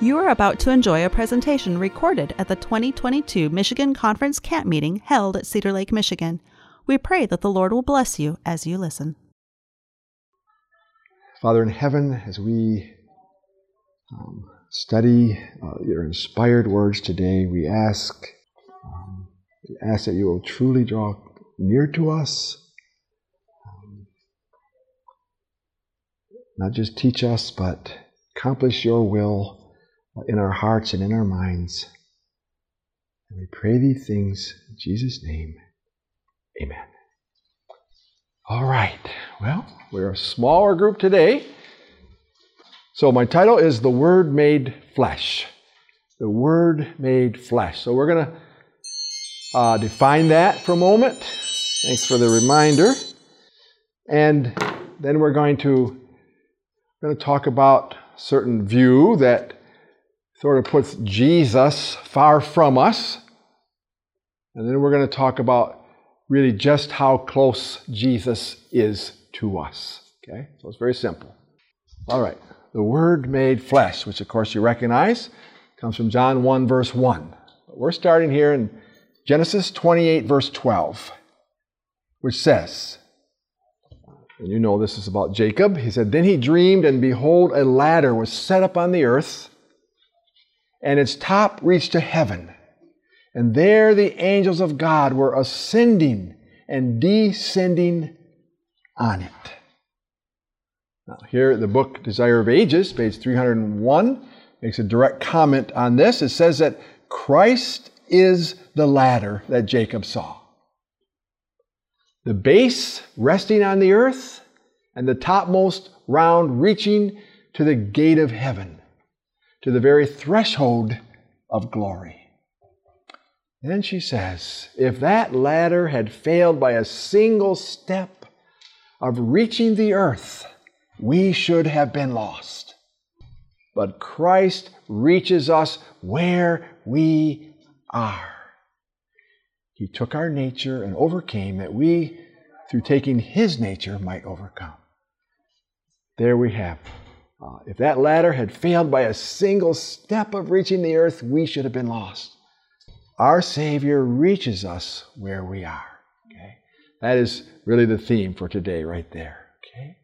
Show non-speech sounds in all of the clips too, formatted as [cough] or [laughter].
You are about to enjoy a presentation recorded at the 2022 Michigan Conference Camp Meeting held at Cedar Lake, Michigan. We pray that the Lord will bless you as you listen. Father in heaven, as we um, study uh, your inspired words today, we ask, um, we ask that you will truly draw near to us, um, not just teach us, but accomplish your will in our hearts and in our minds. And we pray these things in Jesus' name. Amen. All right. Well, we're a smaller group today. So my title is The Word Made Flesh. The Word Made Flesh. So we're going to uh, define that for a moment. Thanks for the reminder. And then we're going to, going to talk about certain view that sort of puts Jesus far from us. And then we're going to talk about really just how close Jesus is to us. Okay? So it's very simple. All right. The Word made flesh, which of course you recognize, comes from John 1, verse 1. But we're starting here in Genesis 28, verse 12, which says, and you know this is about Jacob. He said, Then he dreamed, and behold, a ladder was set up on the earth and its top reached to heaven. And there the angels of God were ascending and descending on it. Now, here the book Desire of Ages, page 301, makes a direct comment on this. It says that Christ is the ladder that Jacob saw. The base resting on the earth, and the topmost round reaching to the gate of heaven to the very threshold of glory. Then she says, if that ladder had failed by a single step of reaching the earth, we should have been lost. But Christ reaches us where we are. He took our nature and overcame that we, through taking His nature, might overcome. There we have uh, if that ladder had failed by a single step of reaching the earth, we should have been lost. Our Savior reaches us where we are. Okay? That is really the theme for today, right there. Okay?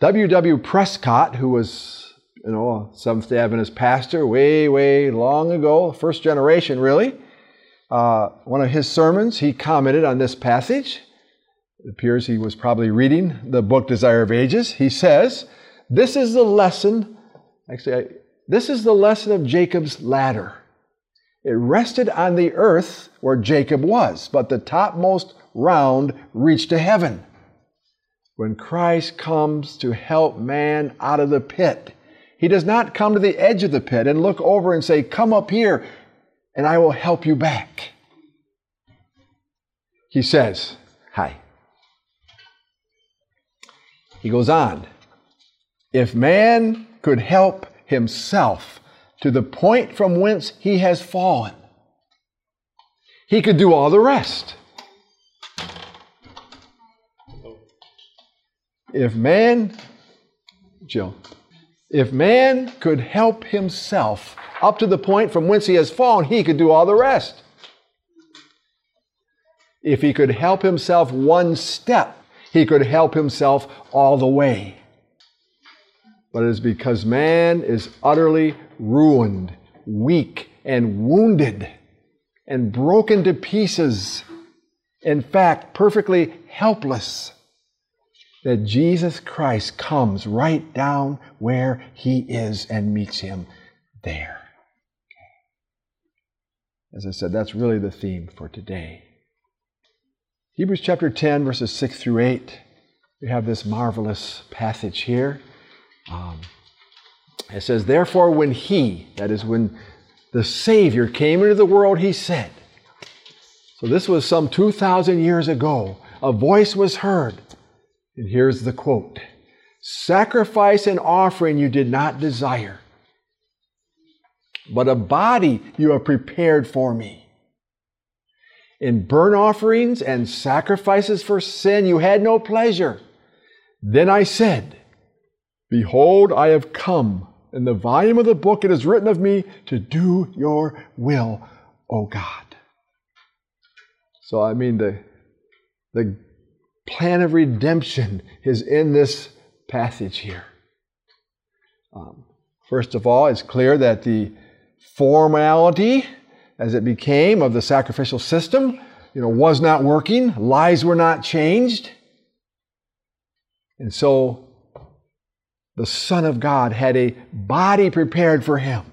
W. W. Prescott, who was, you know, a Seventh day Adventist pastor way, way long ago, first generation really, uh, one of his sermons, he commented on this passage. It appears he was probably reading the book Desire of Ages. He says, this is the lesson, actually, I, this is the lesson of Jacob's ladder. It rested on the earth where Jacob was, but the topmost round reached to heaven. When Christ comes to help man out of the pit, he does not come to the edge of the pit and look over and say, Come up here and I will help you back. He says, Hi. He goes on, if man could help himself to the point from whence he has fallen, he could do all the rest. If man, Jill, if man could help himself up to the point from whence he has fallen, he could do all the rest. If he could help himself one step, he could help himself all the way but it is because man is utterly ruined, weak, and wounded, and broken to pieces. In fact, perfectly helpless. That Jesus Christ comes right down where he is and meets him there. As I said, that's really the theme for today. Hebrews chapter 10, verses 6 through 8. We have this marvelous passage here. Um, it says, Therefore, when he, that is, when the Savior came into the world, he said, So this was some 2,000 years ago, a voice was heard. And here's the quote Sacrifice and offering you did not desire, but a body you have prepared for me. In burnt offerings and sacrifices for sin you had no pleasure. Then I said, Behold, I have come In the volume of the book it is written of me to do your will, O God. So, I mean, the, the plan of redemption is in this passage here. Um, first of all, it's clear that the formality, as it became, of the sacrificial system, you know, was not working. Lies were not changed. And so the Son of God had a body prepared for him.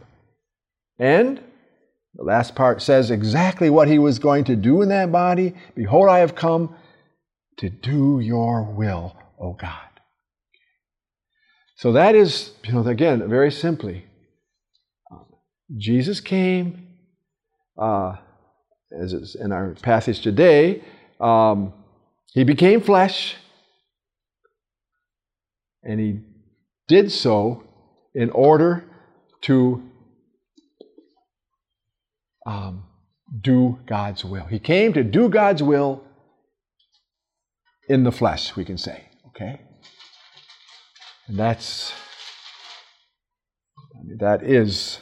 And the last part says exactly what he was going to do in that body. Behold, I have come to do your will, O God. So that is, you know, again, very simply, um, Jesus came, uh, as is in our passage today, um, he became flesh, and he did so in order to um, do God's will. He came to do God's will in the flesh, we can say. Okay? And that's I mean, that is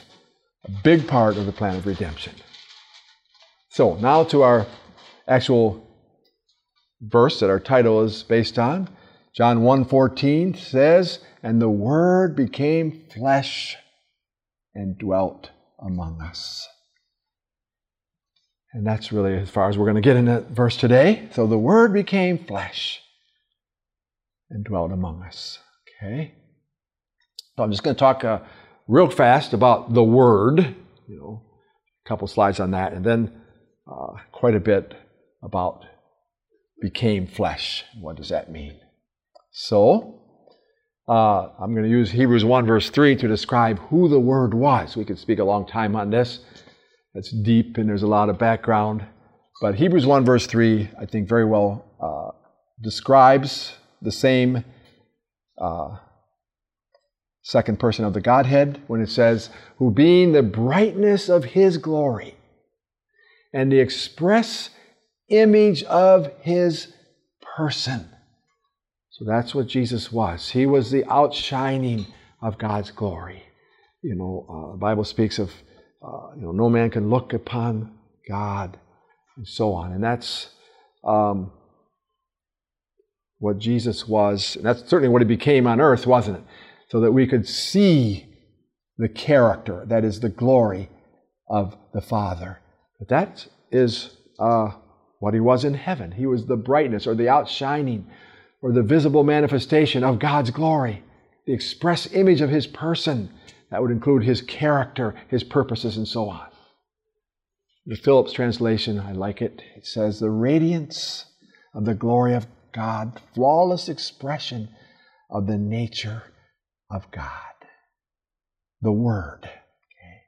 a big part of the plan of redemption. So now to our actual verse that our title is based on. John 1:14 says, "And the word became flesh and dwelt among us." And that's really as far as we're going to get in that verse today. So the word became flesh and dwelt among us. Okay? So I'm just going to talk uh, real fast about the word, you know, a couple slides on that, and then uh, quite a bit about became flesh. What does that mean? So, uh, I'm going to use Hebrews 1, verse 3 to describe who the Word was. We could speak a long time on this. It's deep and there's a lot of background. But Hebrews 1, verse 3, I think very well uh, describes the same uh, second person of the Godhead when it says, Who being the brightness of his glory and the express image of his person so that's what Jesus was. He was the outshining of God's glory. You know, uh, the Bible speaks of, uh, you know, no man can look upon God and so on. And that's um, what Jesus was. And that's certainly what he became on earth, wasn't it? So that we could see the character, that is the glory of the Father. But that is uh, what he was in heaven. He was the brightness or the outshining or the visible manifestation of God's glory, the express image of His person. That would include His character, His purposes, and so on. The Phillips translation, I like it. It says, The radiance of the glory of God, flawless expression of the nature of God. The Word. Okay.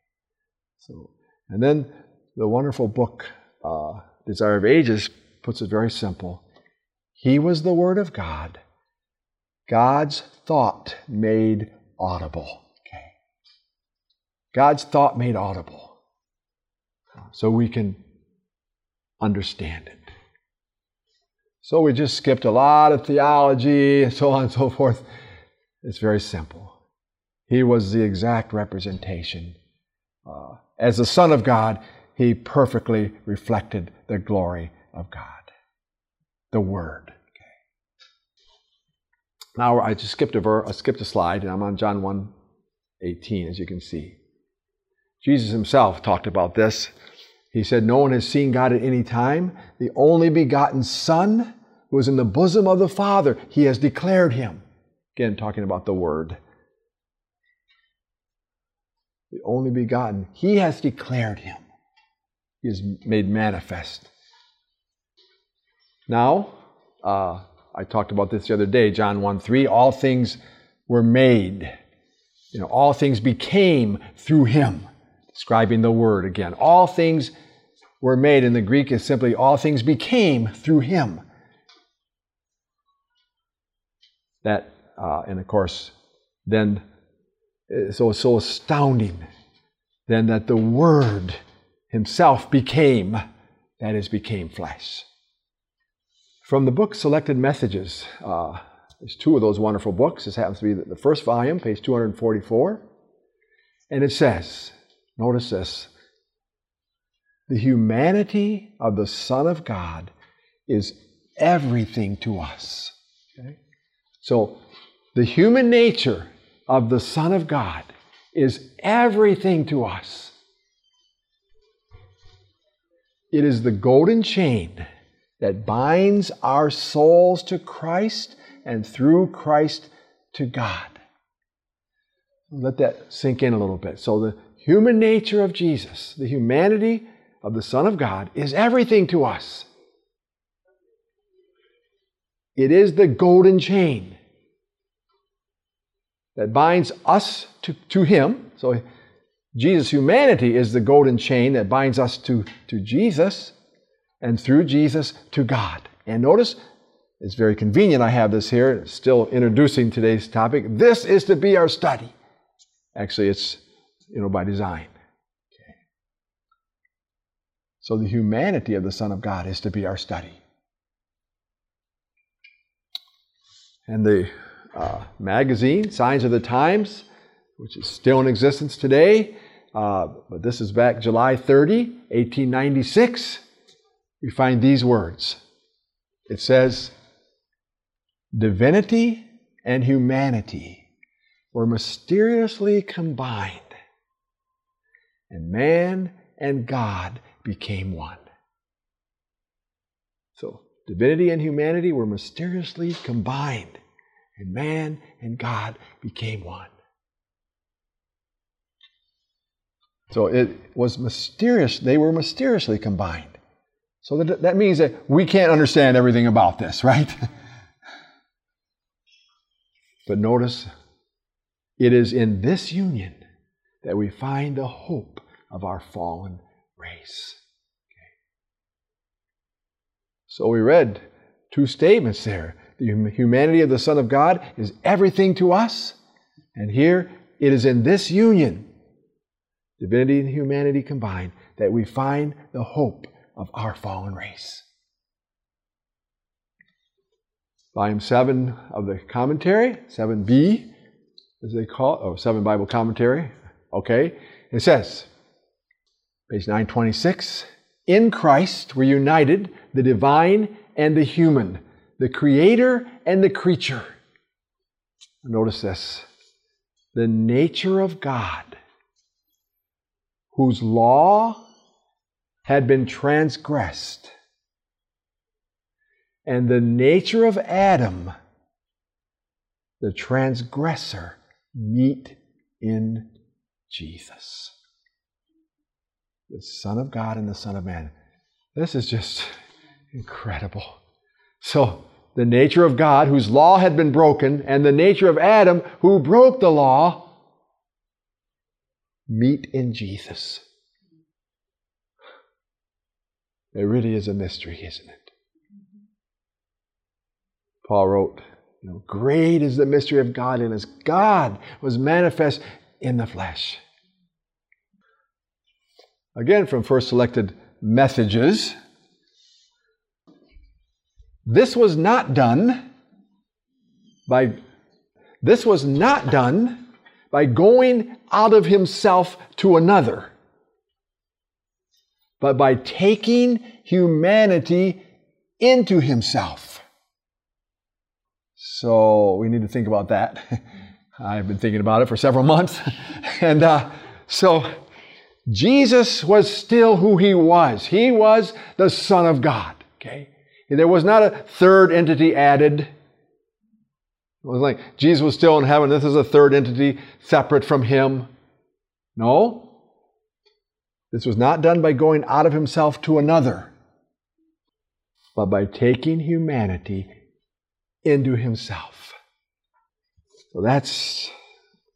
So, and then the wonderful book, uh, Desire of Ages, puts it very simple. He was the Word of God. God's thought made audible. Okay. God's thought made audible. So we can understand it. So we just skipped a lot of theology and so on and so forth. It's very simple. He was the exact representation. Uh, as the Son of God, he perfectly reflected the glory of God. The Word. Now I just skipped a, ver- I skipped a slide, and I'm on John 1 18, as you can see. Jesus himself talked about this. He said, No one has seen God at any time. The only begotten Son who is in the bosom of the Father, he has declared him. Again, talking about the Word. The only begotten, he has declared him. He is made manifest. Now, uh, I talked about this the other day, John 1 3. All things were made. You know, all things became through him. Describing the word again. All things were made. In the Greek is simply all things became through him. That, uh, and of course, then, so so astounding, then that the Word Himself became, that is, became flesh. From the book Selected Messages, uh, there's two of those wonderful books. This happens to be the first volume, page 244. And it says, notice this the humanity of the Son of God is everything to us. Okay? So, the human nature of the Son of God is everything to us. It is the golden chain that binds our souls to Christ and through Christ to God. Let that sink in a little bit. So, the human nature of Jesus, the humanity of the Son of God, is everything to us. It is the golden chain that binds us to, to Him. So, Jesus' humanity is the golden chain that binds us to, to Jesus and through Jesus to God. And notice, it's very convenient I have this here, still introducing today's topic. This is to be our study. Actually, it's you know by design. Okay. So the humanity of the Son of God is to be our study. And the uh, magazine, Signs of the Times, which is still in existence today, uh, but this is back July 30, 1896. We find these words. It says, Divinity and humanity were mysteriously combined, and man and God became one. So, divinity and humanity were mysteriously combined, and man and God became one. So it was mysterious, they were mysteriously combined. So that, that means that we can't understand everything about this, right? [laughs] but notice, it is in this union that we find the hope of our fallen race. Okay. So we read two statements there. The humanity of the Son of God is everything to us. And here it is in this union, divinity and humanity combined, that we find the hope of our fallen race. Volume 7 of the commentary, 7b, as they call it, oh, 7 Bible commentary. Okay. It says, page 926, in Christ were united the divine and the human, the creator and the creature. Notice this the nature of God, whose law had been transgressed. And the nature of Adam, the transgressor, meet in Jesus. The Son of God and the Son of Man. This is just incredible. So, the nature of God, whose law had been broken, and the nature of Adam, who broke the law, meet in Jesus. It really is a mystery, isn't it? Paul wrote, you know, great is the mystery of godliness. God was manifest in the flesh. Again, from first selected messages, this was not done by this was not done by going out of himself to another but by taking humanity into himself. So we need to think about that. [laughs] I've been thinking about it for several months. [laughs] and uh, so Jesus was still who he was. He was the Son of God. Okay? There was not a third entity added. It was like Jesus was still in heaven. This is a third entity separate from him. No. This was not done by going out of himself to another, but by taking humanity into himself. So that's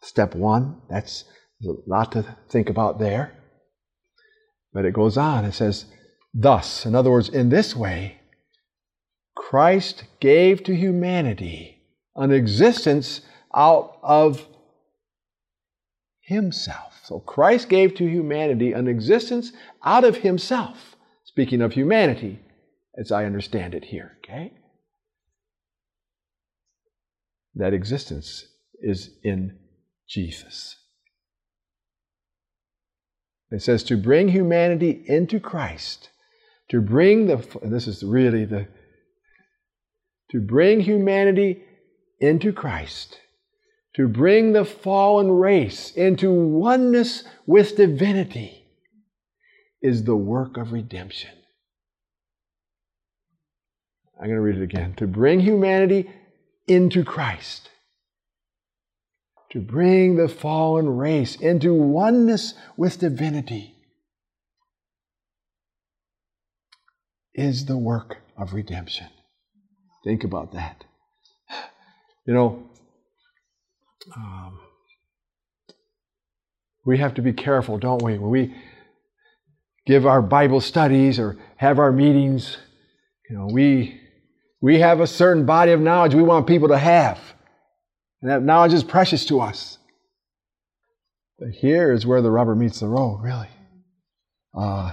step one. That's a lot to think about there. But it goes on. It says, Thus, in other words, in this way, Christ gave to humanity an existence out of himself. So Christ gave to humanity an existence out of himself. Speaking of humanity, as I understand it here, okay? That existence is in Jesus. It says to bring humanity into Christ, to bring the, this is really the, to bring humanity into Christ, to bring the fallen race into oneness with divinity is the work of redemption. I'm going to read it again. To bring humanity into Christ, to bring the fallen race into oneness with divinity is the work of redemption. Think about that. You know, um, we have to be careful, don't we? When we give our Bible studies or have our meetings, you know, we we have a certain body of knowledge we want people to have. And that knowledge is precious to us. But here is where the rubber meets the road, really. Uh,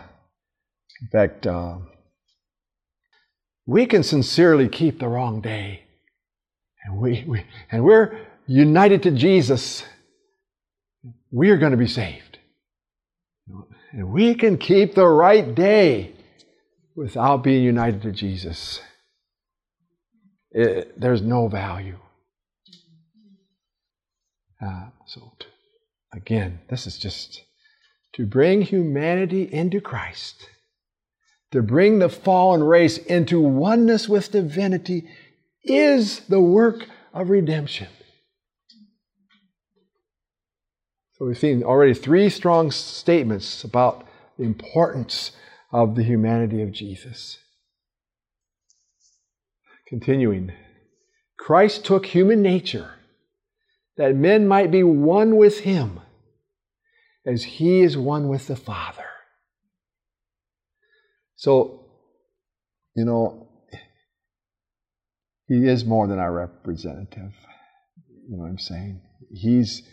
in fact, uh, we can sincerely keep the wrong day. And, we, we, and we're united to Jesus. We are going to be saved. And we can keep the right day without being united to Jesus. It, there's no value. Uh, so, again, this is just to bring humanity into Christ, to bring the fallen race into oneness with divinity, is the work of redemption. So, we've seen already three strong statements about the importance of the humanity of Jesus. Continuing, Christ took human nature that men might be one with him as he is one with the Father. So, you know, he is more than our representative. You know what I'm saying? He's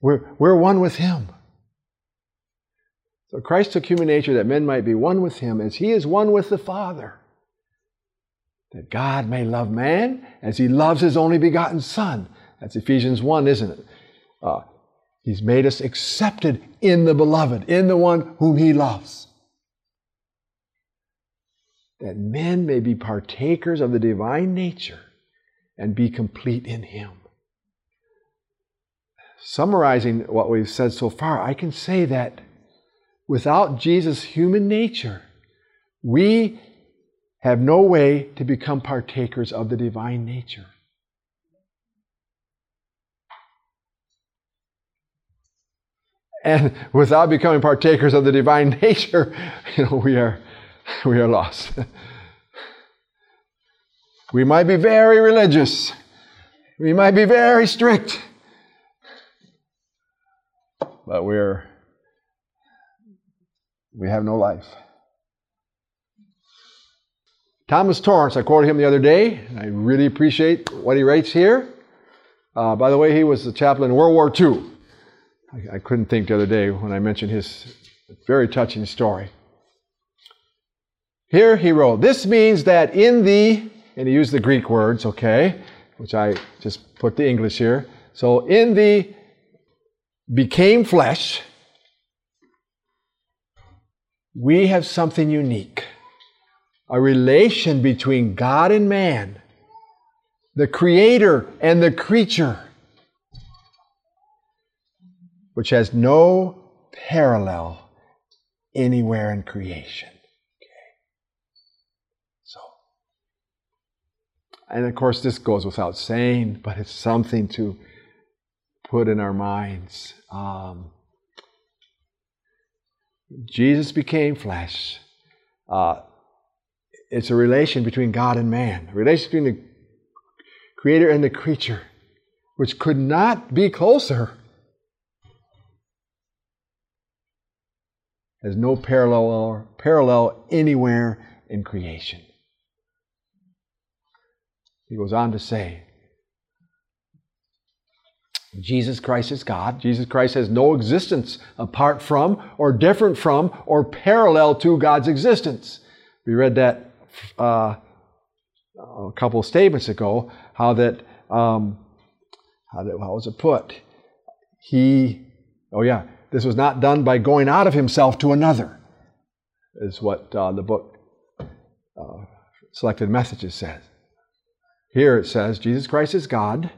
we're, we're one with him. So Christ took human nature that men might be one with him as he is one with the Father that God may love man as he loves his only begotten Son. That's Ephesians 1, isn't it? Uh, he's made us accepted in the beloved, in the one whom he loves. That men may be partakers of the divine nature and be complete in him. Summarizing what we've said so far, I can say that without Jesus' human nature, we have no way to become partakers of the divine nature. And without becoming partakers of the divine [laughs] nature, you know, we are, we are lost. we might be very religious. We might be very strict. But we're, we have no life. Thomas Torrance, I quoted him the other day. I really appreciate what he writes here. Uh, by the way, he was the chaplain in World War II. I, I couldn't think the other day when I mentioned his very touching story. Here he wrote, This means that in the, and he used the Greek words, okay, which I just put the English here. So in the became flesh, we have something unique a relation between God and man, the creator and the creature, which has no parallel anywhere in creation. So, and of course, this goes without saying, but it's something to put in our minds. Um, Jesus became flesh. Uh, it's a relation between God and man, a relation between the creator and the creature, which could not be closer. Has no parallel parallel anywhere in creation. He goes on to say, Jesus Christ is God. Jesus Christ has no existence apart from, or different from, or parallel to God's existence. We read that uh, a couple of statements ago how that, um, how, how was it put? He Oh, yeah, this was not done by going out of himself to another, is what uh, the book uh, Selected Messages says. Here it says Jesus Christ is God.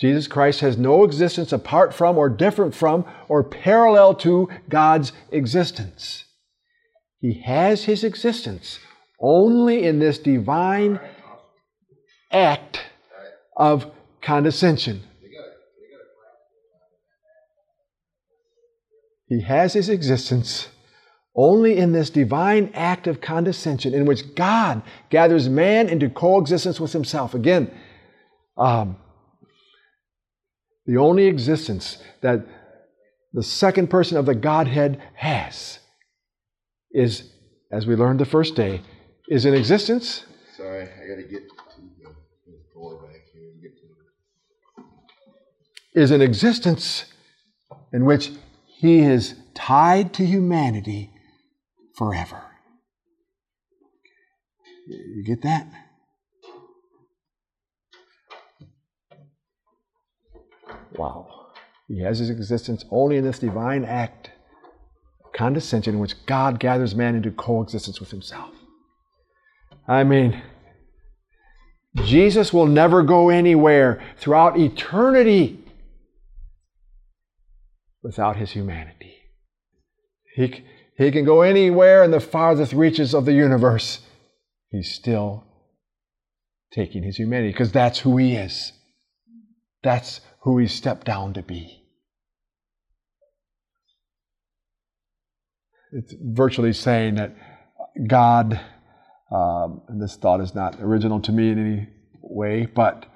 Jesus Christ has no existence apart from or different from or parallel to God's existence. He has his existence only in this divine act of condescension. He has his existence only in this divine act of condescension in which God gathers man into coexistence with himself. Again, um, the only existence that the second person of the Godhead has is, as we learned the first day, is in existence. Sorry, I got to get to the door back here. Get to is an existence in which he is tied to humanity forever. You get that? Wow. He has his existence only in this divine act of condescension in which God gathers man into coexistence with himself. I mean, Jesus will never go anywhere throughout eternity without his humanity. He, he can go anywhere in the farthest reaches of the universe. He's still taking his humanity because that's who he is. That's who he stepped down to be. It's virtually saying that God, um, and this thought is not original to me in any way, but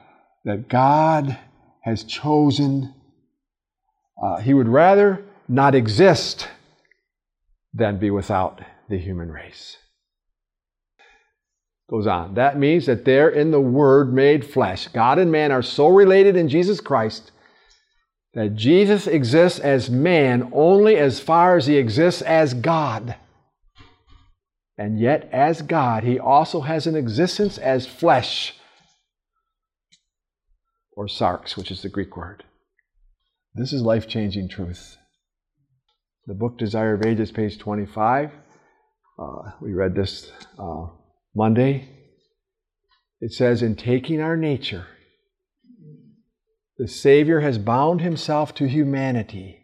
that God has chosen, uh, he would rather not exist than be without the human race. Goes on. That means that there in the Word made flesh, God and man are so related in Jesus Christ that Jesus exists as man only as far as he exists as God. And yet, as God, he also has an existence as flesh, or sarx, which is the Greek word. This is life changing truth the book Desire of Ages, page 25. Uh, we read this uh, Monday. It says, In taking our nature, the Savior has bound himself to humanity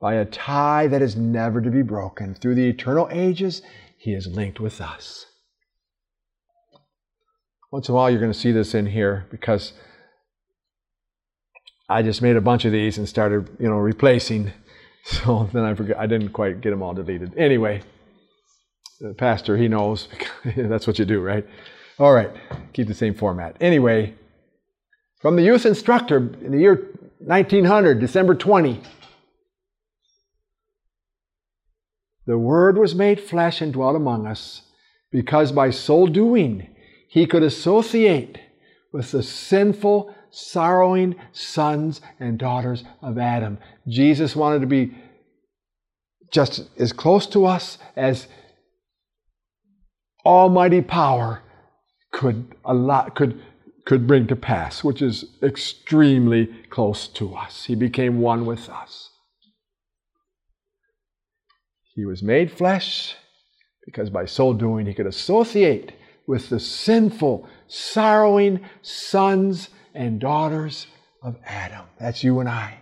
by a tie that is never to be broken. Through the eternal ages, he is linked with us. Once in a while, you're going to see this in here because I just made a bunch of these and started, you know, replacing [laughs] so then I forgot, I didn't quite get them all deleted. Anyway, the pastor, he knows. [laughs] That's what you do, right? All right, keep the same format. Anyway, from the youth instructor in the year 1900, December 20. The Word was made flesh and dwelt among us, because by so doing he could associate with the sinful sorrowing sons and daughters of Adam. Jesus wanted to be just as close to us as almighty power could allow, could could bring to pass, which is extremely close to us. He became one with us. He was made flesh because by so doing he could associate with the sinful, sorrowing sons and daughters of Adam. That's you and I.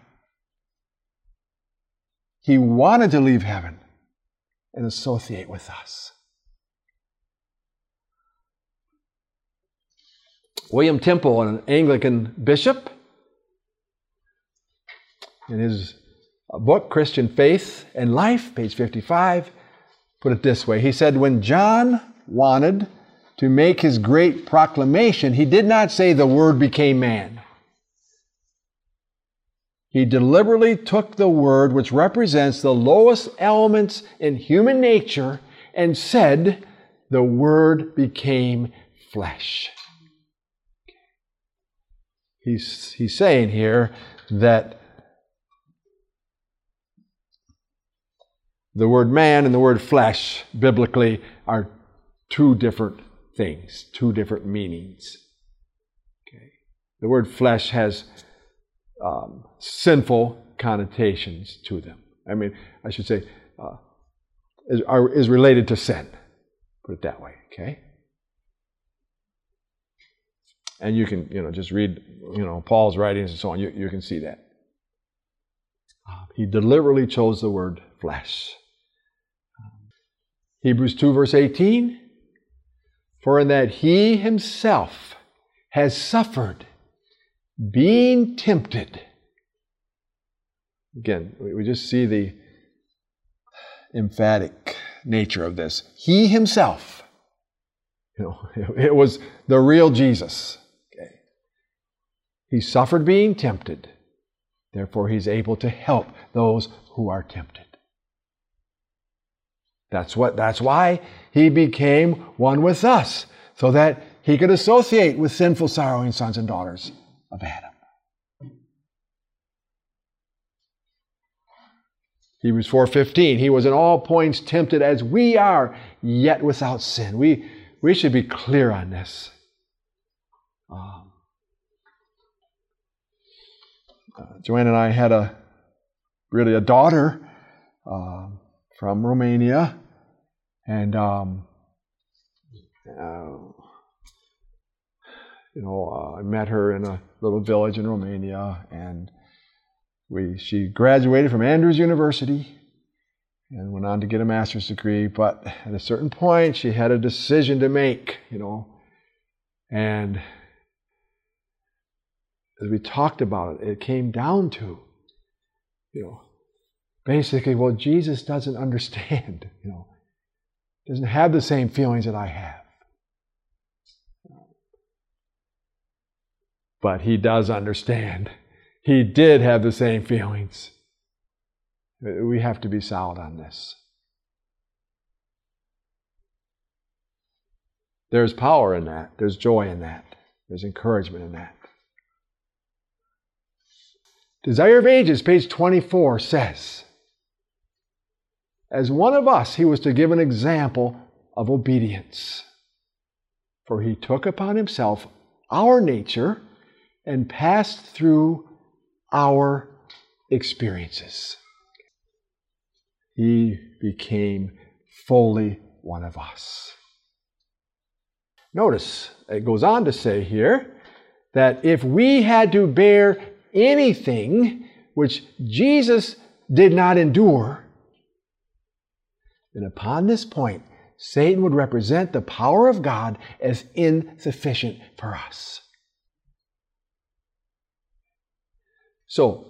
He wanted to leave heaven and associate with us. William Temple, an Anglican bishop, in his book, Christian Faith and Life, page 55, put it this way. He said, When John wanted to make his great proclamation, he did not say the Word became man. He deliberately took the Word, which represents the lowest elements in human nature, and said, The Word became flesh. He's, he's saying here that the word man and the word flesh biblically are two different things, two different meanings. Okay. The word flesh has um, sinful connotations to them. I mean, I should say, uh, is, are, is related to sin. Put it that way, okay? And you can, you know, just read, you know, Paul's writings and so on. You, you can see that. He deliberately chose the word flesh. Hebrews 2, verse 18 For in that he himself has suffered, being tempted. Again, we just see the emphatic nature of this. He himself, you know, [laughs] it was the real Jesus. He suffered being tempted. Therefore, he's able to help those who are tempted. That's what that's why he became one with us, so that he could associate with sinful sorrowing sons and daughters of Adam. Hebrews 4:15 He was in all points tempted as we are yet without sin. We we should be clear on this. Um, uh, Joanne and I had a really a daughter uh, from Romania, and um, uh, you know uh, I met her in a little village in Romania, and we she graduated from Andrews University and went on to get a master's degree. But at a certain point, she had a decision to make, you know, and as we talked about it, it came down to, you know, basically, well, Jesus doesn't [laughs] understand, you know, doesn't have the same feelings that I have. But he does understand. He did have the same feelings. We have to be solid on this. There's power in that. There's joy in that. There's encouragement in that. Desire of Ages, page 24, says, As one of us, he was to give an example of obedience. For he took upon himself our nature and passed through our experiences. He became fully one of us. Notice, it goes on to say here that if we had to bear anything which Jesus did not endure, then upon this point, Satan would represent the power of God as insufficient for us. So,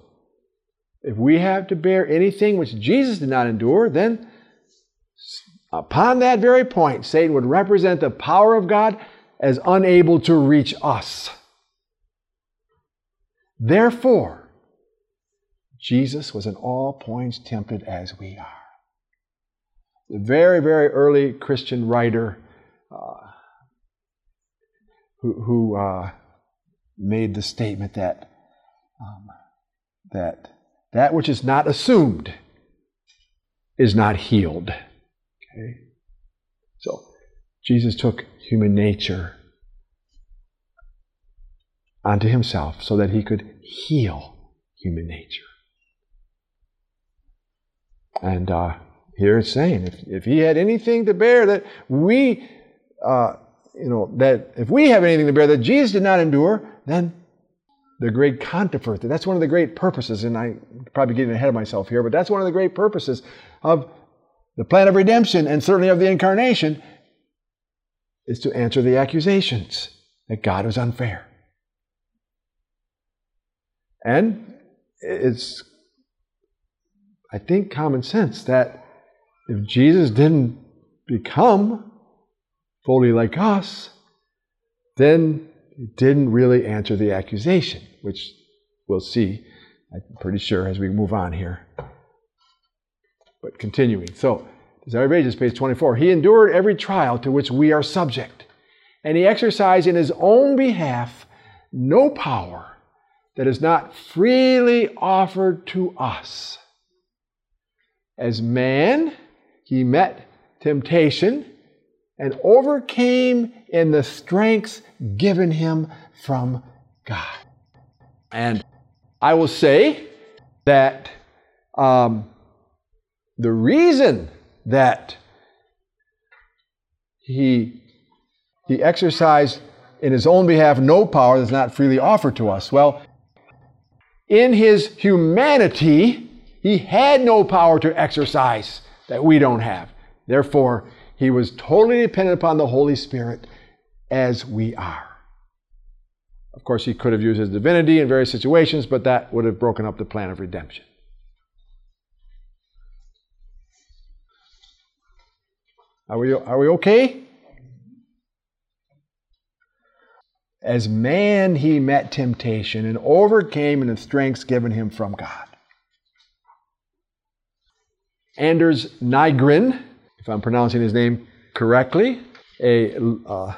if we have to bear anything which Jesus did not endure, then upon that very point, Satan would represent the power of God as unable to reach us. Therefore, Jesus was in all points tempted as we are. The very, very early Christian writer uh, who, who uh, made the statement that um, that that which is not assumed is not healed. Okay? So, Jesus took human nature onto himself so that he could heal human nature. And uh, here it's saying, if, if he had anything to bear that we, uh, you know, that if we have anything to bear that Jesus did not endure, then the great controversy. That's one of the great purposes, and I'm probably getting ahead of myself here, but that's one of the great purposes of the plan of redemption and certainly of the incarnation is to answer the accusations that God was unfair. And it's, I think, common sense that if Jesus didn't become fully like us, then he didn't really answer the accusation, which we'll see, I'm pretty sure, as we move on here. But continuing. So, Desire Ages, page 24. He endured every trial to which we are subject, and he exercised in his own behalf no power that is not freely offered to us. As man, he met temptation and overcame in the strength given him from God. And I will say that um, the reason that he, he exercised in his own behalf no power that's not freely offered to us. Well, in his humanity, he had no power to exercise that we don't have. Therefore, he was totally dependent upon the Holy Spirit as we are. Of course, he could have used his divinity in various situations, but that would have broken up the plan of redemption. Are we, are we okay? As man, he met temptation and overcame in the strengths given him from God. Anders Nygren, if I'm pronouncing his name correctly, a uh,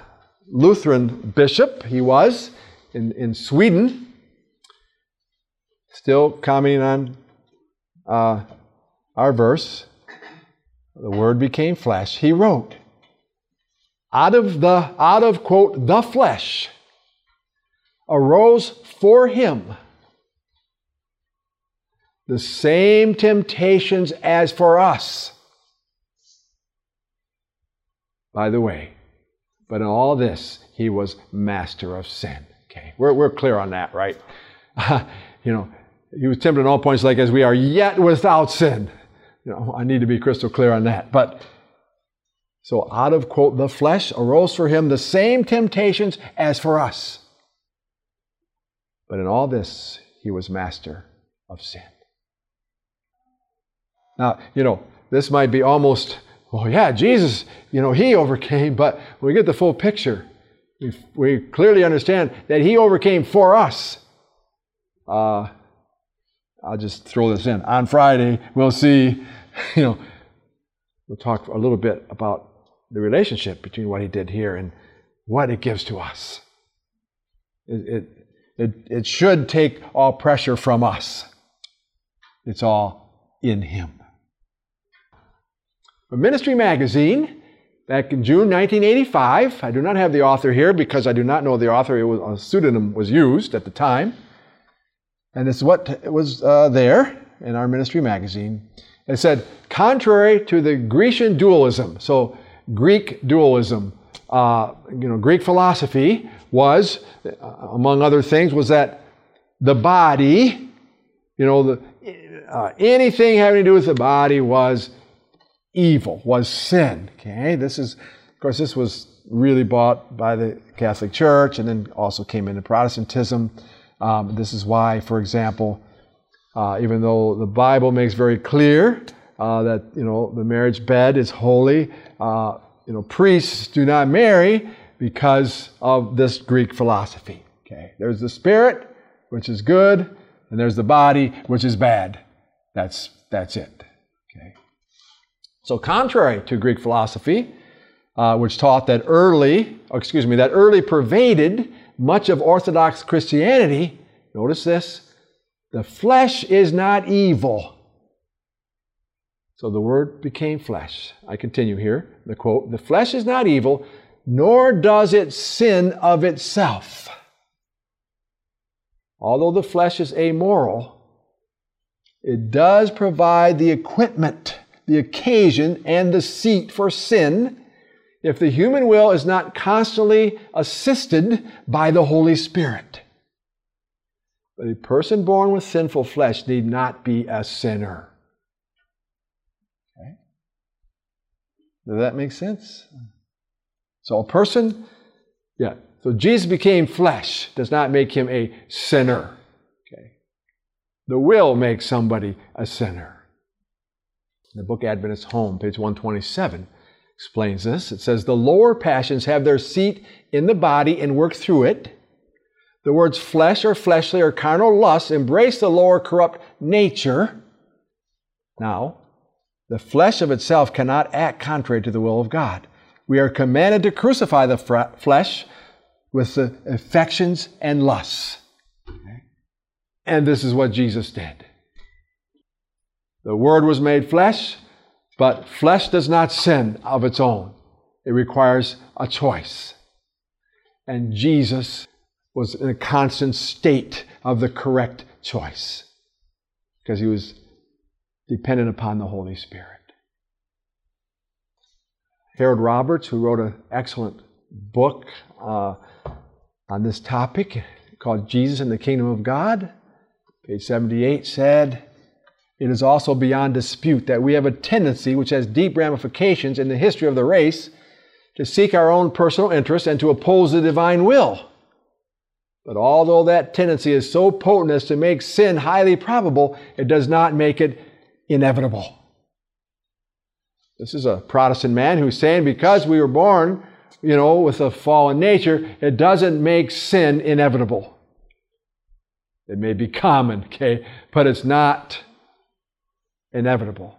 Lutheran bishop, he was in, in Sweden, still commenting on uh, our verse the word became flesh, he wrote, out of the out of quote the flesh arose for him the same temptations as for us. By the way, but in all this, he was master of sin. Okay, we're, we're clear on that, right? [laughs] you know, he was tempted in all points like as we are, yet without sin. You know, I need to be crystal clear on that. But so out of quote the flesh arose for him the same temptations as for us. But in all this he was master of sin. Now, you know, this might be almost, well, yeah, Jesus, you know, he overcame, but when we get the full picture, we, we clearly understand that he overcame for us. Uh, I'll just throw this in. On Friday, we'll see, [laughs] you know, we'll talk a little bit about the relationship between what he did here and what it gives to us. It, it, it, it should take all pressure from us. It's all in him. A Ministry Magazine, back in June 1985, I do not have the author here because I do not know the author, it was, a pseudonym was used at the time. And is what was uh, there in our ministry magazine. It said, contrary to the Grecian dualism, so Greek dualism, uh, you know, Greek philosophy was, among other things, was that the body, you know, the, uh, anything having to do with the body was evil, was sin. Okay, this is, of course, this was really bought by the Catholic Church and then also came into Protestantism. Um, this is why, for example, uh, even though the Bible makes very clear uh, that you know the marriage bed is holy, uh, you know priests do not marry because of this Greek philosophy. Okay, there's the spirit, which is good, and there's the body, which is bad. That's that's it. Okay. So contrary to Greek philosophy, uh, which taught that early, excuse me, that early pervaded much of Orthodox Christianity, notice this, the flesh is not evil. So the word became flesh. I continue here, the quote, the flesh is not evil, nor does it sin of itself. Although the flesh is amoral, it does provide the equipment, the occasion, and the seat for sin if the human will is not constantly assisted by the Holy Spirit. But a person born with sinful flesh need not be a sinner. Okay? Does that make sense? So a person, yeah. So Jesus became flesh does not make him a sinner. Okay. The will makes somebody a sinner. In the book Adventist Home, page 127 explains this. It says, The lower passions have their seat in the body and work through it. The words flesh or fleshly or carnal lusts embrace the lower corrupt nature. Now, the flesh of itself cannot act contrary to the will of God. We are commanded to crucify the flesh with the affections and lusts. And this is what Jesus did. The Word was made flesh, but flesh does not sin of its own, it requires a choice. And Jesus was in a constant state of the correct choice. because he was dependent upon the Holy Spirit. Harold Roberts, who wrote an excellent book uh, on this topic called Jesus and the Kingdom of God, page 78, said, It is also beyond dispute that we have a tendency which has deep ramifications in the history of the race to seek our own personal interests and to oppose the divine will. But although that tendency is so potent as to make sin highly probable, it does not make it inevitable. This is a Protestant man who's saying because we were born, you know, with a fallen nature, it doesn't make sin inevitable. It may be common, okay, but it's not inevitable,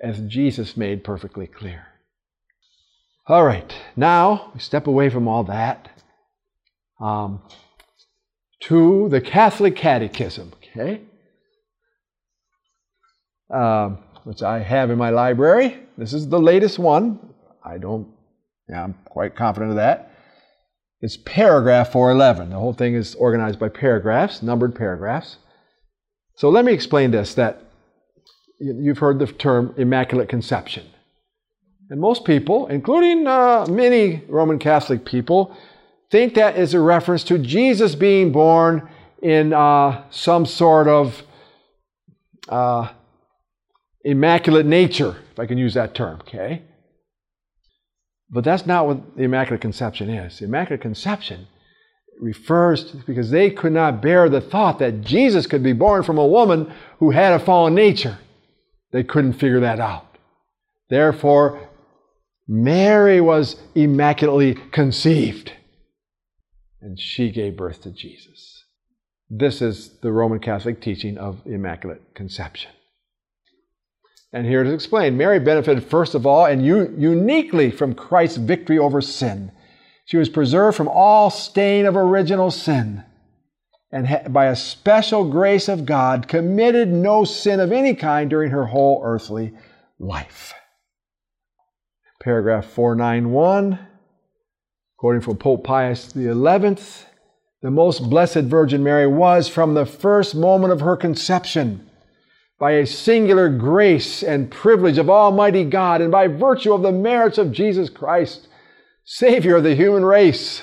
as Jesus made perfectly clear. All right, now we step away from all that um, to the Catholic Catechism, okay? Um, which I have in my library. This is the latest one. I don't, yeah, I'm quite confident of that. It's paragraph 411. The whole thing is organized by paragraphs, numbered paragraphs. So let me explain this that you've heard the term Immaculate Conception. And most people, including uh, many Roman Catholic people, think that is a reference to Jesus being born in uh, some sort of uh, immaculate nature, if I can use that term, okay? But that's not what the Immaculate Conception is. The Immaculate Conception refers to, because they could not bear the thought that Jesus could be born from a woman who had a fallen nature. They couldn't figure that out. Therefore, Mary was immaculately conceived, and she gave birth to Jesus. This is the Roman Catholic teaching of Immaculate Conception. And here it is explained. Mary benefited first of all and u- uniquely from Christ's victory over sin. She was preserved from all stain of original sin, and ha- by a special grace of God, committed no sin of any kind during her whole earthly life. Paragraph 491, quoting from Pope Pius XI, the most blessed Virgin Mary was from the first moment of her conception, by a singular grace and privilege of Almighty God, and by virtue of the merits of Jesus Christ, Savior of the human race,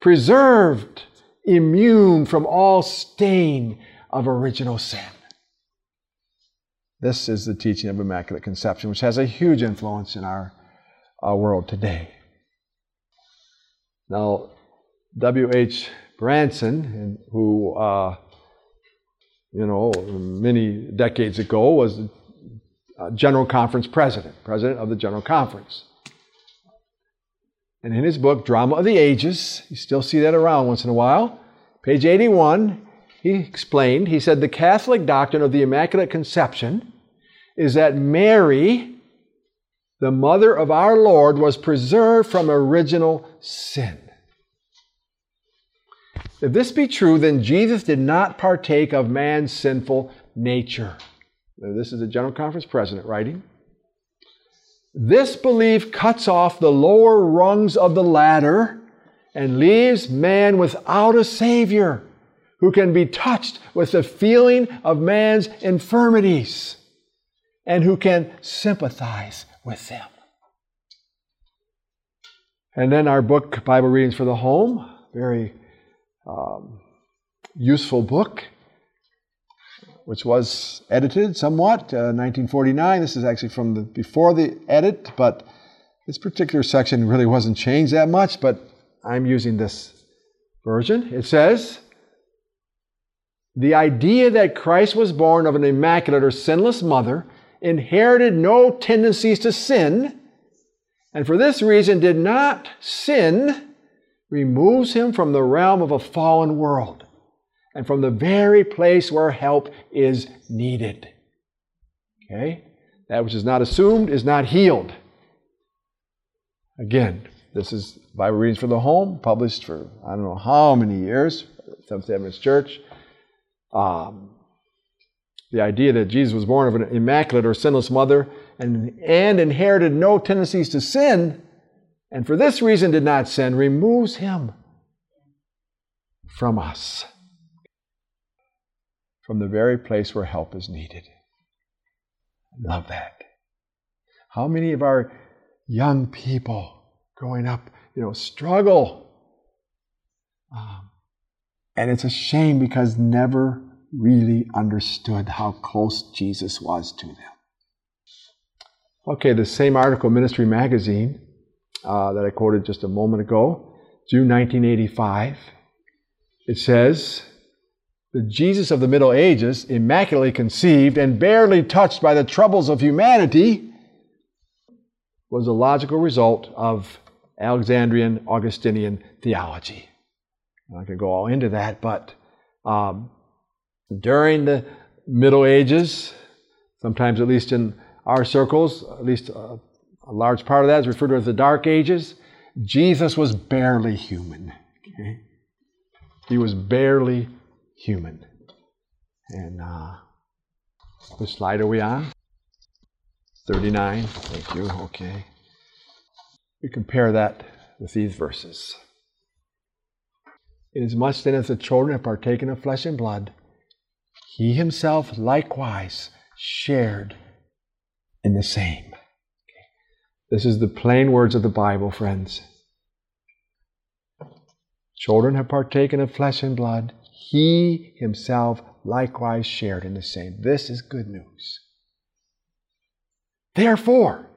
preserved, immune from all stain of original sin. This is the teaching of Immaculate Conception, which has a huge influence in our, our world today. Now, W.H. Branson, who, uh, you know, many decades ago was General Conference president, president of the General Conference. And in his book, Drama of the Ages, you still see that around once in a while, page 81, he explained, he said, the Catholic doctrine of the Immaculate Conception is that Mary, the mother of our Lord, was preserved from original sin. If this be true, then Jesus did not partake of man's sinful nature. Now, this is the General Conference president writing. This belief cuts off the lower rungs of the ladder and leaves man without a Savior who can be touched with the feeling of man's infirmities and who can sympathize with them. And then our book, Bible Readings for the Home, very um, useful book, which was edited somewhat, uh, 1949. This is actually from the before the edit, but this particular section really wasn't changed that much, but I'm using this version. It says, the idea that Christ was born of an immaculate or sinless mother, inherited no tendencies to sin, and for this reason did not sin, removes him from the realm of a fallen world and from the very place where help is needed. Okay? That which is not assumed is not healed. Again, this is Bible Readings for the Home, published for I don't know how many years, Seventh Adventist Church. Um, the idea that Jesus was born of an immaculate or sinless mother and, and inherited no tendencies to sin, and for this reason did not sin, removes him from us. from the very place where help is needed. I Love that. How many of our young people growing up, you know, struggle? Um, and it's a shame because never really understood how close Jesus was to them. Okay, the same article, Ministry Magazine, uh, that I quoted just a moment ago, June 1985. It says, The Jesus of the Middle Ages, immaculately conceived and barely touched by the troubles of humanity, was a logical result of Alexandrian Augustinian theology. I could go all into that, but um, during the Middle Ages, sometimes at least in our circles, at least a, a large part of that is referred to as the Dark Ages, Jesus was barely human. Okay? He was barely human. And uh, which slide are we on? 39. Thank you. Okay. We compare that with these verses. Inasmuch then as the children have partaken of flesh and blood, he himself likewise shared in the same. This is the plain words of the Bible, friends. Children have partaken of flesh and blood. He himself likewise shared in the same. This is good news. Therefore,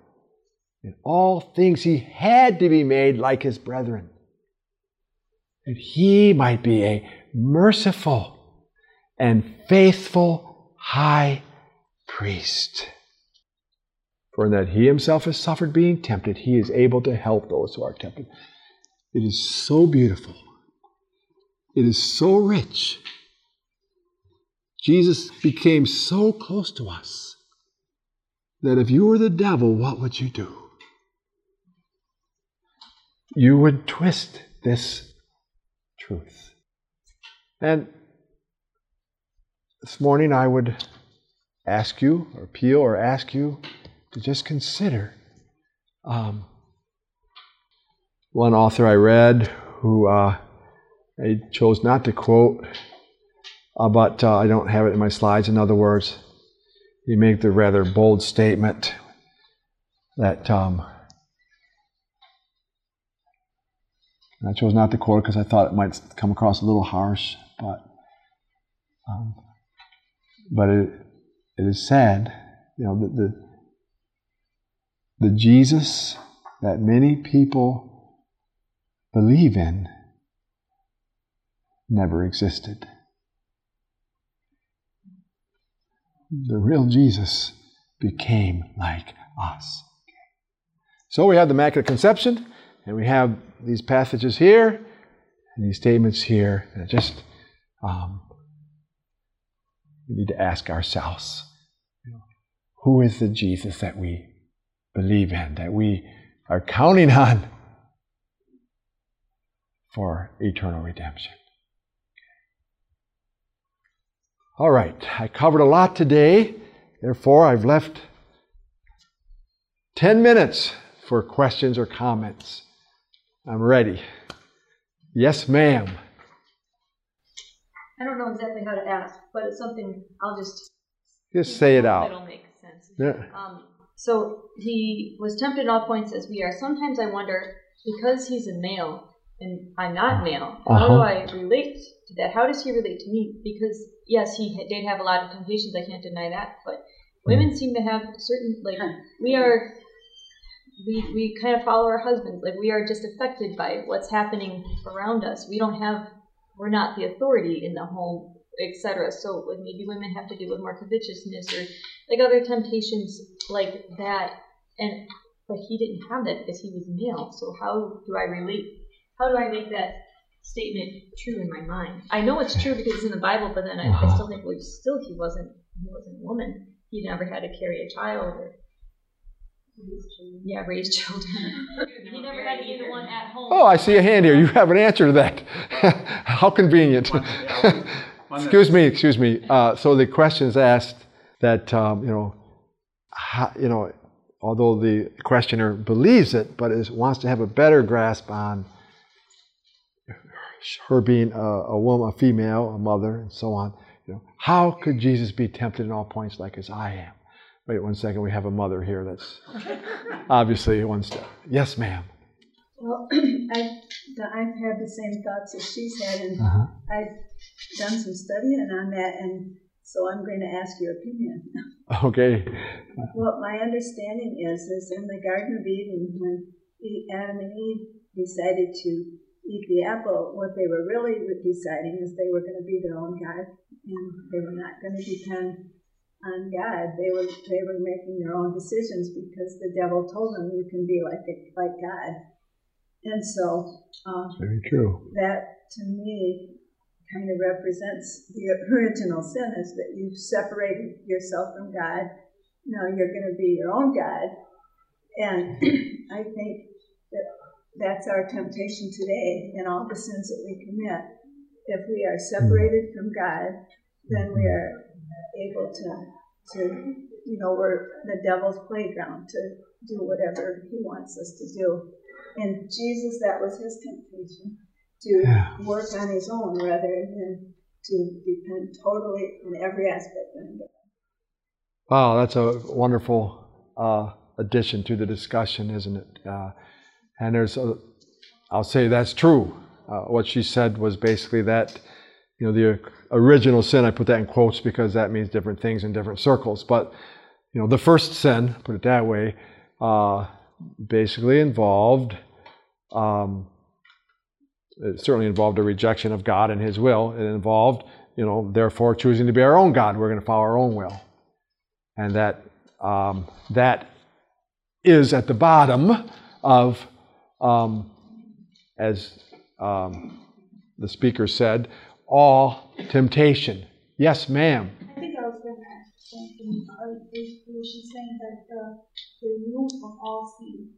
in all things he had to be made like his brethren, that he might be a merciful and faithful high priest. For in that he himself has suffered being tempted, he is able to help those who are tempted. It is so beautiful. It is so rich. Jesus became so close to us that if you were the devil, what would you do? You would twist this truth. And this morning I would ask you, or appeal, or ask you to just consider um, one author I read who uh, I chose not to quote, uh, but uh, I don't have it in my slides. In other words, he made the rather bold statement that um, I chose not to quote because I thought it might come across a little harsh, but um, but it, it is said, you know, that the, the Jesus that many people believe in never existed. The real Jesus became like us. So we have the Immaculate Conception, and we have these passages here, and these statements here that just um, we need to ask ourselves who is the Jesus that we believe in, that we are counting on for eternal redemption? All right, I covered a lot today, therefore, I've left 10 minutes for questions or comments. I'm ready. Yes, ma'am. I don't know exactly how to ask, but it's something I'll just just say it out. It'll make sense. Yeah. Um, so he was tempted in all points as we are. Sometimes I wonder because he's a male and I'm not male, how Uh-huh. do I relate to that? How does he relate to me? Because yes, he did have a lot of temptations. I can't deny that. But women seem to have certain like we are. We, we kind of follow our husbands. Like we are just affected by what's happening around us. We don't have we're not the authority in the home, etc. So like maybe women have to deal with more covetousness or like other temptations like that. And but he didn't have that because he was male. So how do I relate? How do I make that statement true in my mind? I know it's true because it's in the Bible, but then I, I still think well, still he wasn't he wasn't a woman. He never had to carry a child or yeah, raise children. [laughs] he never had either one at home. Oh, I see a hand here. You have an answer to that. [laughs] How convenient. [laughs] excuse me, excuse me. Uh, so the question is asked that, um, you know, how, you know, although the questioner believes it, but is, wants to have a better grasp on her being a, a woman, a female, a mother, and so on. You know, how could Jesus be tempted in all points like as I am? Wait one second, we have a mother here that's [laughs] obviously one step. Yes, ma'am. Well, [clears throat] I've, I've had the same thoughts as she's had, and Uh-huh. I've done some studying on that, and so I'm going to ask your opinion. [laughs] Okay. What my understanding is, is in the Garden of Eden, when Adam and Eve decided to eat the apple, what they were really deciding is they were going to be their own God, and they were not going to depend on God. They were they were making their own decisions because the devil told them you can be like it, like God, and so um, Very true. that to me kind of represents the original sin is that you've separated yourself from God. Now you're going to be your own God. And [clears throat] I think that that's our temptation today in all the sins that we commit. If we are separated from God, then we are able to, to you know, we're the devil's playground to do whatever he wants us to do. And Jesus, that was his temptation to Yeah. work on his own rather than to depend totally on every aspect on God. Wow, that's a wonderful uh, addition to the discussion, isn't it? Uh, and there's, a, I'll say that's true. Uh, what she said was basically that, you know, the original sin. I put that in quotes because that means different things in different circles. But, you know, the first sin, put it that way, uh, basically involved. Um, it certainly involved a rejection of God and His will. It involved, you know, therefore choosing to be our own God. We're going to follow our own will and that um, that is at the bottom of, um, as um, the speaker said, all temptation. Yes, ma'am. Something. Saying that the root of all sin,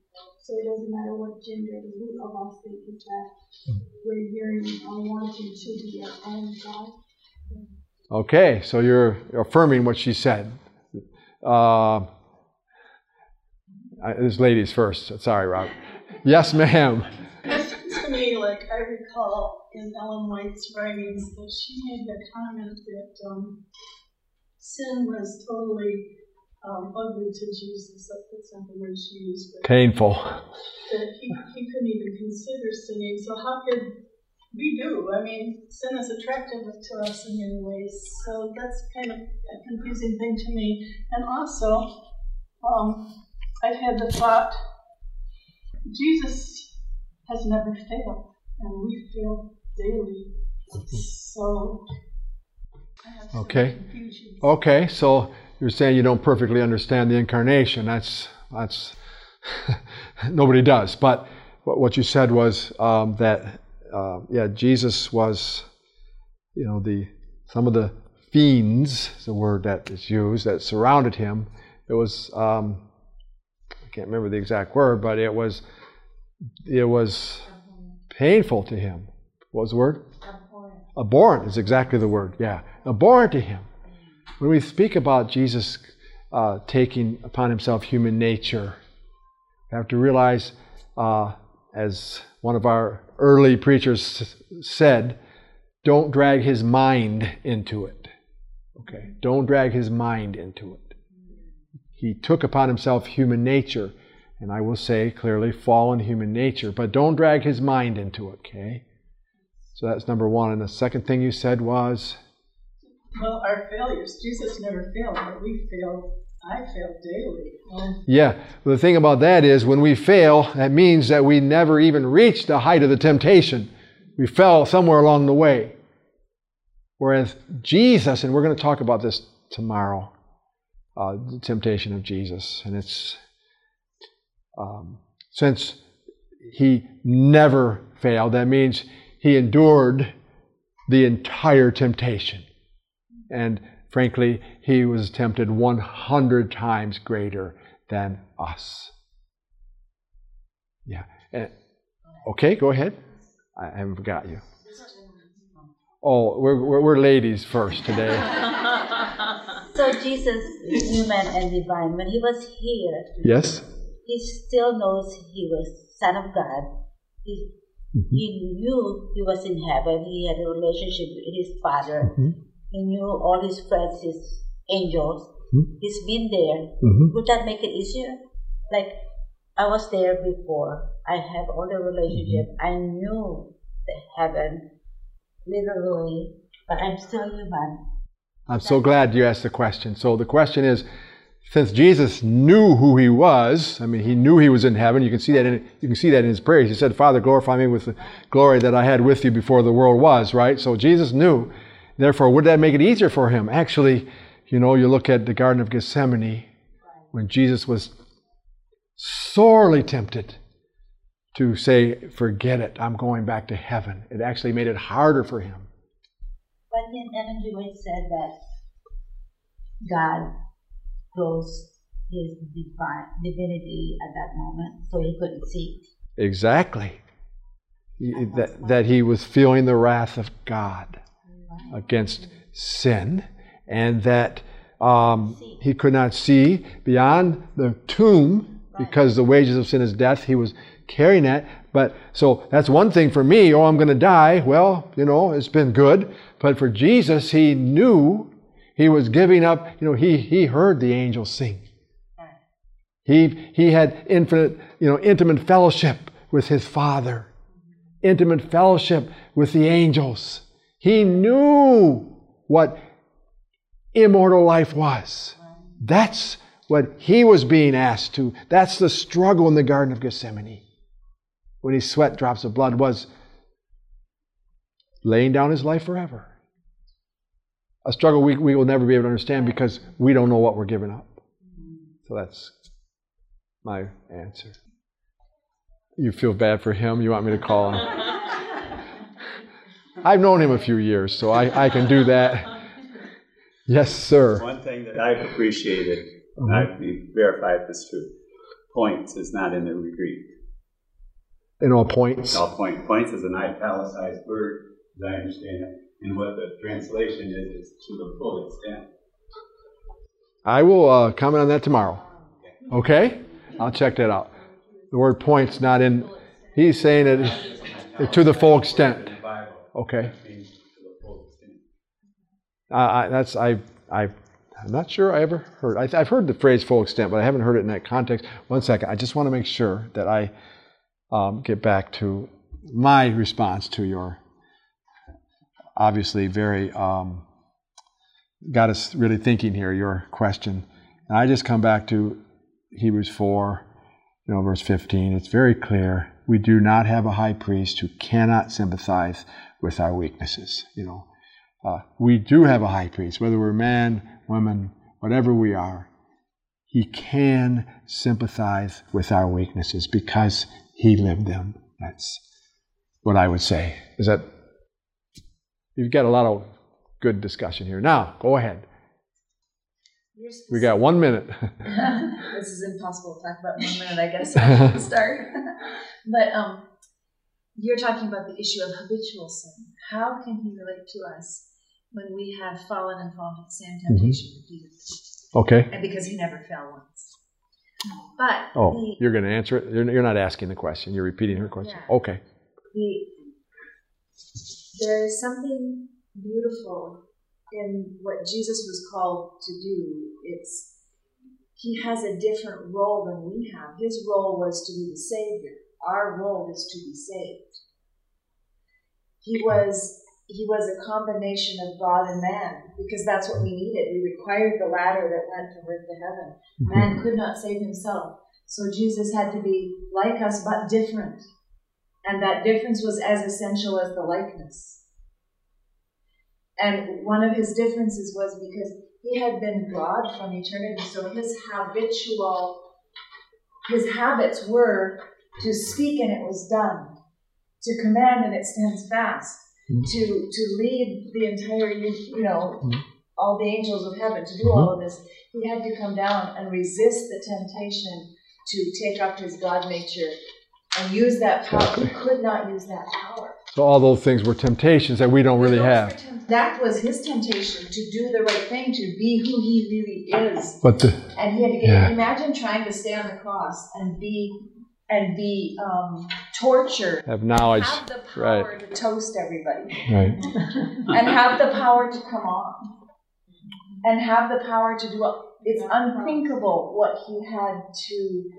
so it doesn't matter what gender, the root of all sin is that we're yearning or wanting to be our own God. Okay, so you're affirming what she said. Uh, I, this lady's first. Sorry, Rob. Yes, ma'am. to me, like I recall in Ellen White's writings that she made the comment that um, sin was totally um, ugly to Jesus. That- That's not the word she used, but Painful. that he, he couldn't even consider sinning. So how could we do? I mean, sin is attractive to us in many ways. So that's kind of a confusing thing to me. And also, um, I've had the thought, Jesus has never failed, and we fail daily. So I have some Okay. Okay, so you're saying you don't perfectly understand the incarnation. That's that's [laughs] nobody does. But what what you said was um, that uh, yeah, Jesus was, you know, the some of the fiends is the word that is used that surrounded him. It was um, I can't remember the exact word, but it was it was painful to him. What was the word? Abhorrent. Abhorrent is exactly the word. Yeah, abhorrent to him. When we speak about Jesus uh, taking upon himself human nature, we have to realize, uh, as one of our early preachers said, don't drag his mind into it. Okay, don't drag his mind into it. He took upon himself human nature, and I will say clearly fallen human nature, but don't drag his mind into it, okay? So that's number one. And the second thing you said was, Well, our failures, Jesus never failed, but we fail. I fail daily. Well, Yeah, well, the thing about that is when we fail, that means that we never even reached the height of the temptation. We fell somewhere along the way. Whereas Jesus, and we're going to talk about this tomorrow, uh, the temptation of Jesus, and it's um, since he never failed, that means he endured the entire temptation. And frankly, he was tempted 100 times greater than us. Yeah. Okay, go ahead. I haven't forgot you. Oh, we're, we're, we're ladies first today. [laughs] So Jesus, human and divine, when he was here, Yes? he still knows he was Son of God. He, he knew he was in heaven. He had a relationship with his Father. Mhm. He knew all his friends, his angels. Hmm? He's been there. Mhm. Would that make it easier? Like, I was there before. I have all the relationship. Mm-hmm. I knew the heaven, literally, but I'm still human. I'm so glad you asked the question. So the question is, since Jesus knew who he was, I mean, he knew he was in heaven. You can see that in you can see that in his prayers. He said, "Father, glorify me with the glory that I had with you before the world was." Right. So Jesus knew. Therefore, would that make it easier for him? Actually, you know, you look at the Garden of Gethsemane when Jesus was sorely tempted to say, "Forget it. I'm going back to heaven." It actually made it harder for him. But then Ellen G. Said that God closed his divine divinity at that moment, so he couldn't see. Exactly. He- that, that he was feeling the wrath of God against sin, and that um, he could not see beyond the tomb because the wages of sin is death. He was carrying that. But so that's one thing for me. Oh, I'm going to die. Well, you know, it's been good. But for Jesus, he knew he was giving up. You know, he he heard the angels sing. He, he had infinite, you know, intimate fellowship with his Father, intimate fellowship with the angels. He knew what immortal life was. That's what he was being asked to. That's the struggle in the Garden of Gethsemane. When he sweat drops of blood was laying down his life forever. A struggle we, we will never be able to understand because we don't know what we're giving up. So that's my answer. You feel bad for him? You want me to call him? I've known him a few years, so I, I can do that. Yes, sir. One thing that I've appreciated, and Mhm. I've verified this true, points is not in the Greek. In all points. All point. Points is an italicized word, as I understand it, and what the translation is is to the full extent. I will uh, comment on that tomorrow. Okay? I'll check that out. The word points not in. He's saying it to the full extent. In the Bible, Okay. it means to the full extent. Uh, I, that's I I I'm not sure I ever heard. I, I've heard the phrase full extent, but I haven't heard it in that context. One second. I just want to make sure that I um, get back to my response to your obviously very um, got us really thinking here. Your question, and I just come back to Hebrews four, you know, verse fifteen. It's very clear. We do not have a high priest who cannot sympathize with our weaknesses. You know, uh, we do have a high priest, whether we're man, woman, whatever we are. He can sympathize with our weaknesses because he lived them. That's what I would say. Is that you've got a lot of good discussion here. Now, go ahead. We got one minute. [laughs] this is impossible to talk about in one minute, I guess. [laughs] I start. [laughs] but um, you're talking about the issue of habitual sin. How can he relate to us when we have fallen and fallen to the same mm-hmm. temptation repeatedly? Okay. And because he never fell once. But Oh, the, you're going to answer it. You're, you're not asking the question. You're repeating her question. Yeah. Okay. the there is something beautiful in what Jesus was called to do. It's he has a different role than we have. His role was to be the savior. Our role is to be saved. He was he was a combination of God and man because that's what we needed. We required the ladder that went from earth to heaven. Mm-hmm. Man could not save himself. So Jesus had to be like us but different. And that difference was as essential as the likeness. And one of his differences was because he had been God from eternity, so his habitual, his habits were to speak and it was done, to command and it stands fast, mm-hmm. to to lead the entire, you know, mm-hmm. all the angels of heaven, to do all of this. He had to come down and resist the temptation to take up his God nature and use that power. He could not use that power. So all those things were temptations that we don't really have. were temp- That was his temptation to do the right thing, to be who he really is. But the And he had to get, Yeah. imagine trying to stay on the cross and be and be um, tortured. Have knowledge. Have the power Right. to toast everybody. Right. [laughs] [laughs] and have the power to come on. And have the power to do all. It's unthinkable what he had to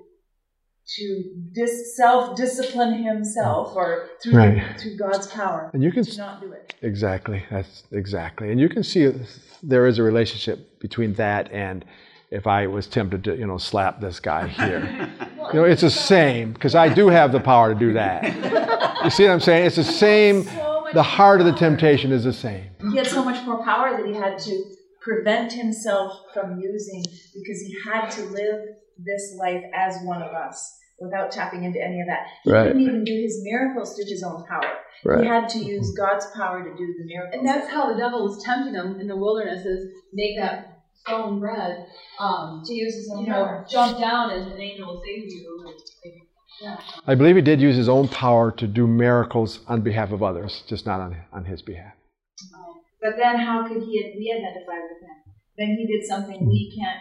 to dis- self discipline himself or through Right. through God's power And you can to not do it. Exactly. That's exactly. And you can see there is a relationship between that and if I was tempted to, you know, slap this guy here. [laughs] You know, it's the same because I do have the power to do that. You see what I'm saying? It's the same. The heart of the temptation is the same. He had so much more power that he had to prevent himself from using because he had to live this life as one of us without tapping into any of that. He Right. couldn't even do his miracles through his own power. Right. He had to use God's power to do the miracles. And that's how the devil was tempting him in the wilderness: is make that stone bread. Um, to use his own you know, power. jump down and an angel will save you. Like, yeah. I believe he did use his own power to do miracles on behalf of others, just not on, on his behalf. But then how could he we identify with him? Then he did something we can't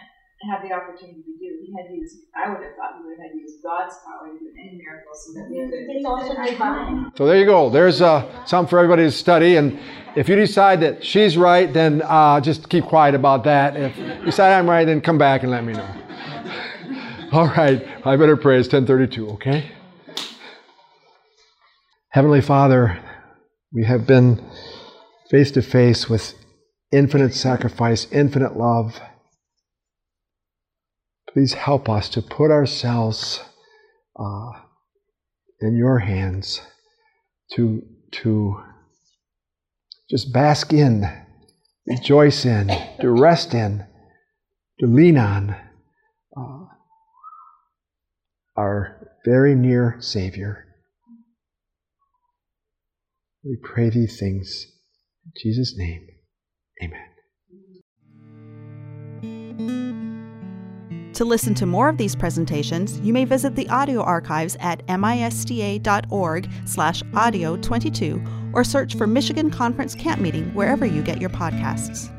have the opportunity to do. He had to use I would have thought he would have had to use God's power to do any miracles so that we could It's also divine. So there you go. There's uh, something for everybody to study. And if you decide that she's right, then uh, just keep quiet about that. If you decide I'm right, then come back and let me know. [laughs] All right. I better pray. It's 1032, okay? Heavenly Father, we have been face to face with infinite sacrifice, infinite love. Please help us to put ourselves uh, in your hands to, to just bask in, rejoice in, to rest in, to lean on uh, our very near Savior. We pray these things in Jesus' name. Amen. To listen to more of these presentations, you may visit the audio archives at misda.org slash audio 22 or search for Michigan Conference Camp Meeting wherever you get your podcasts.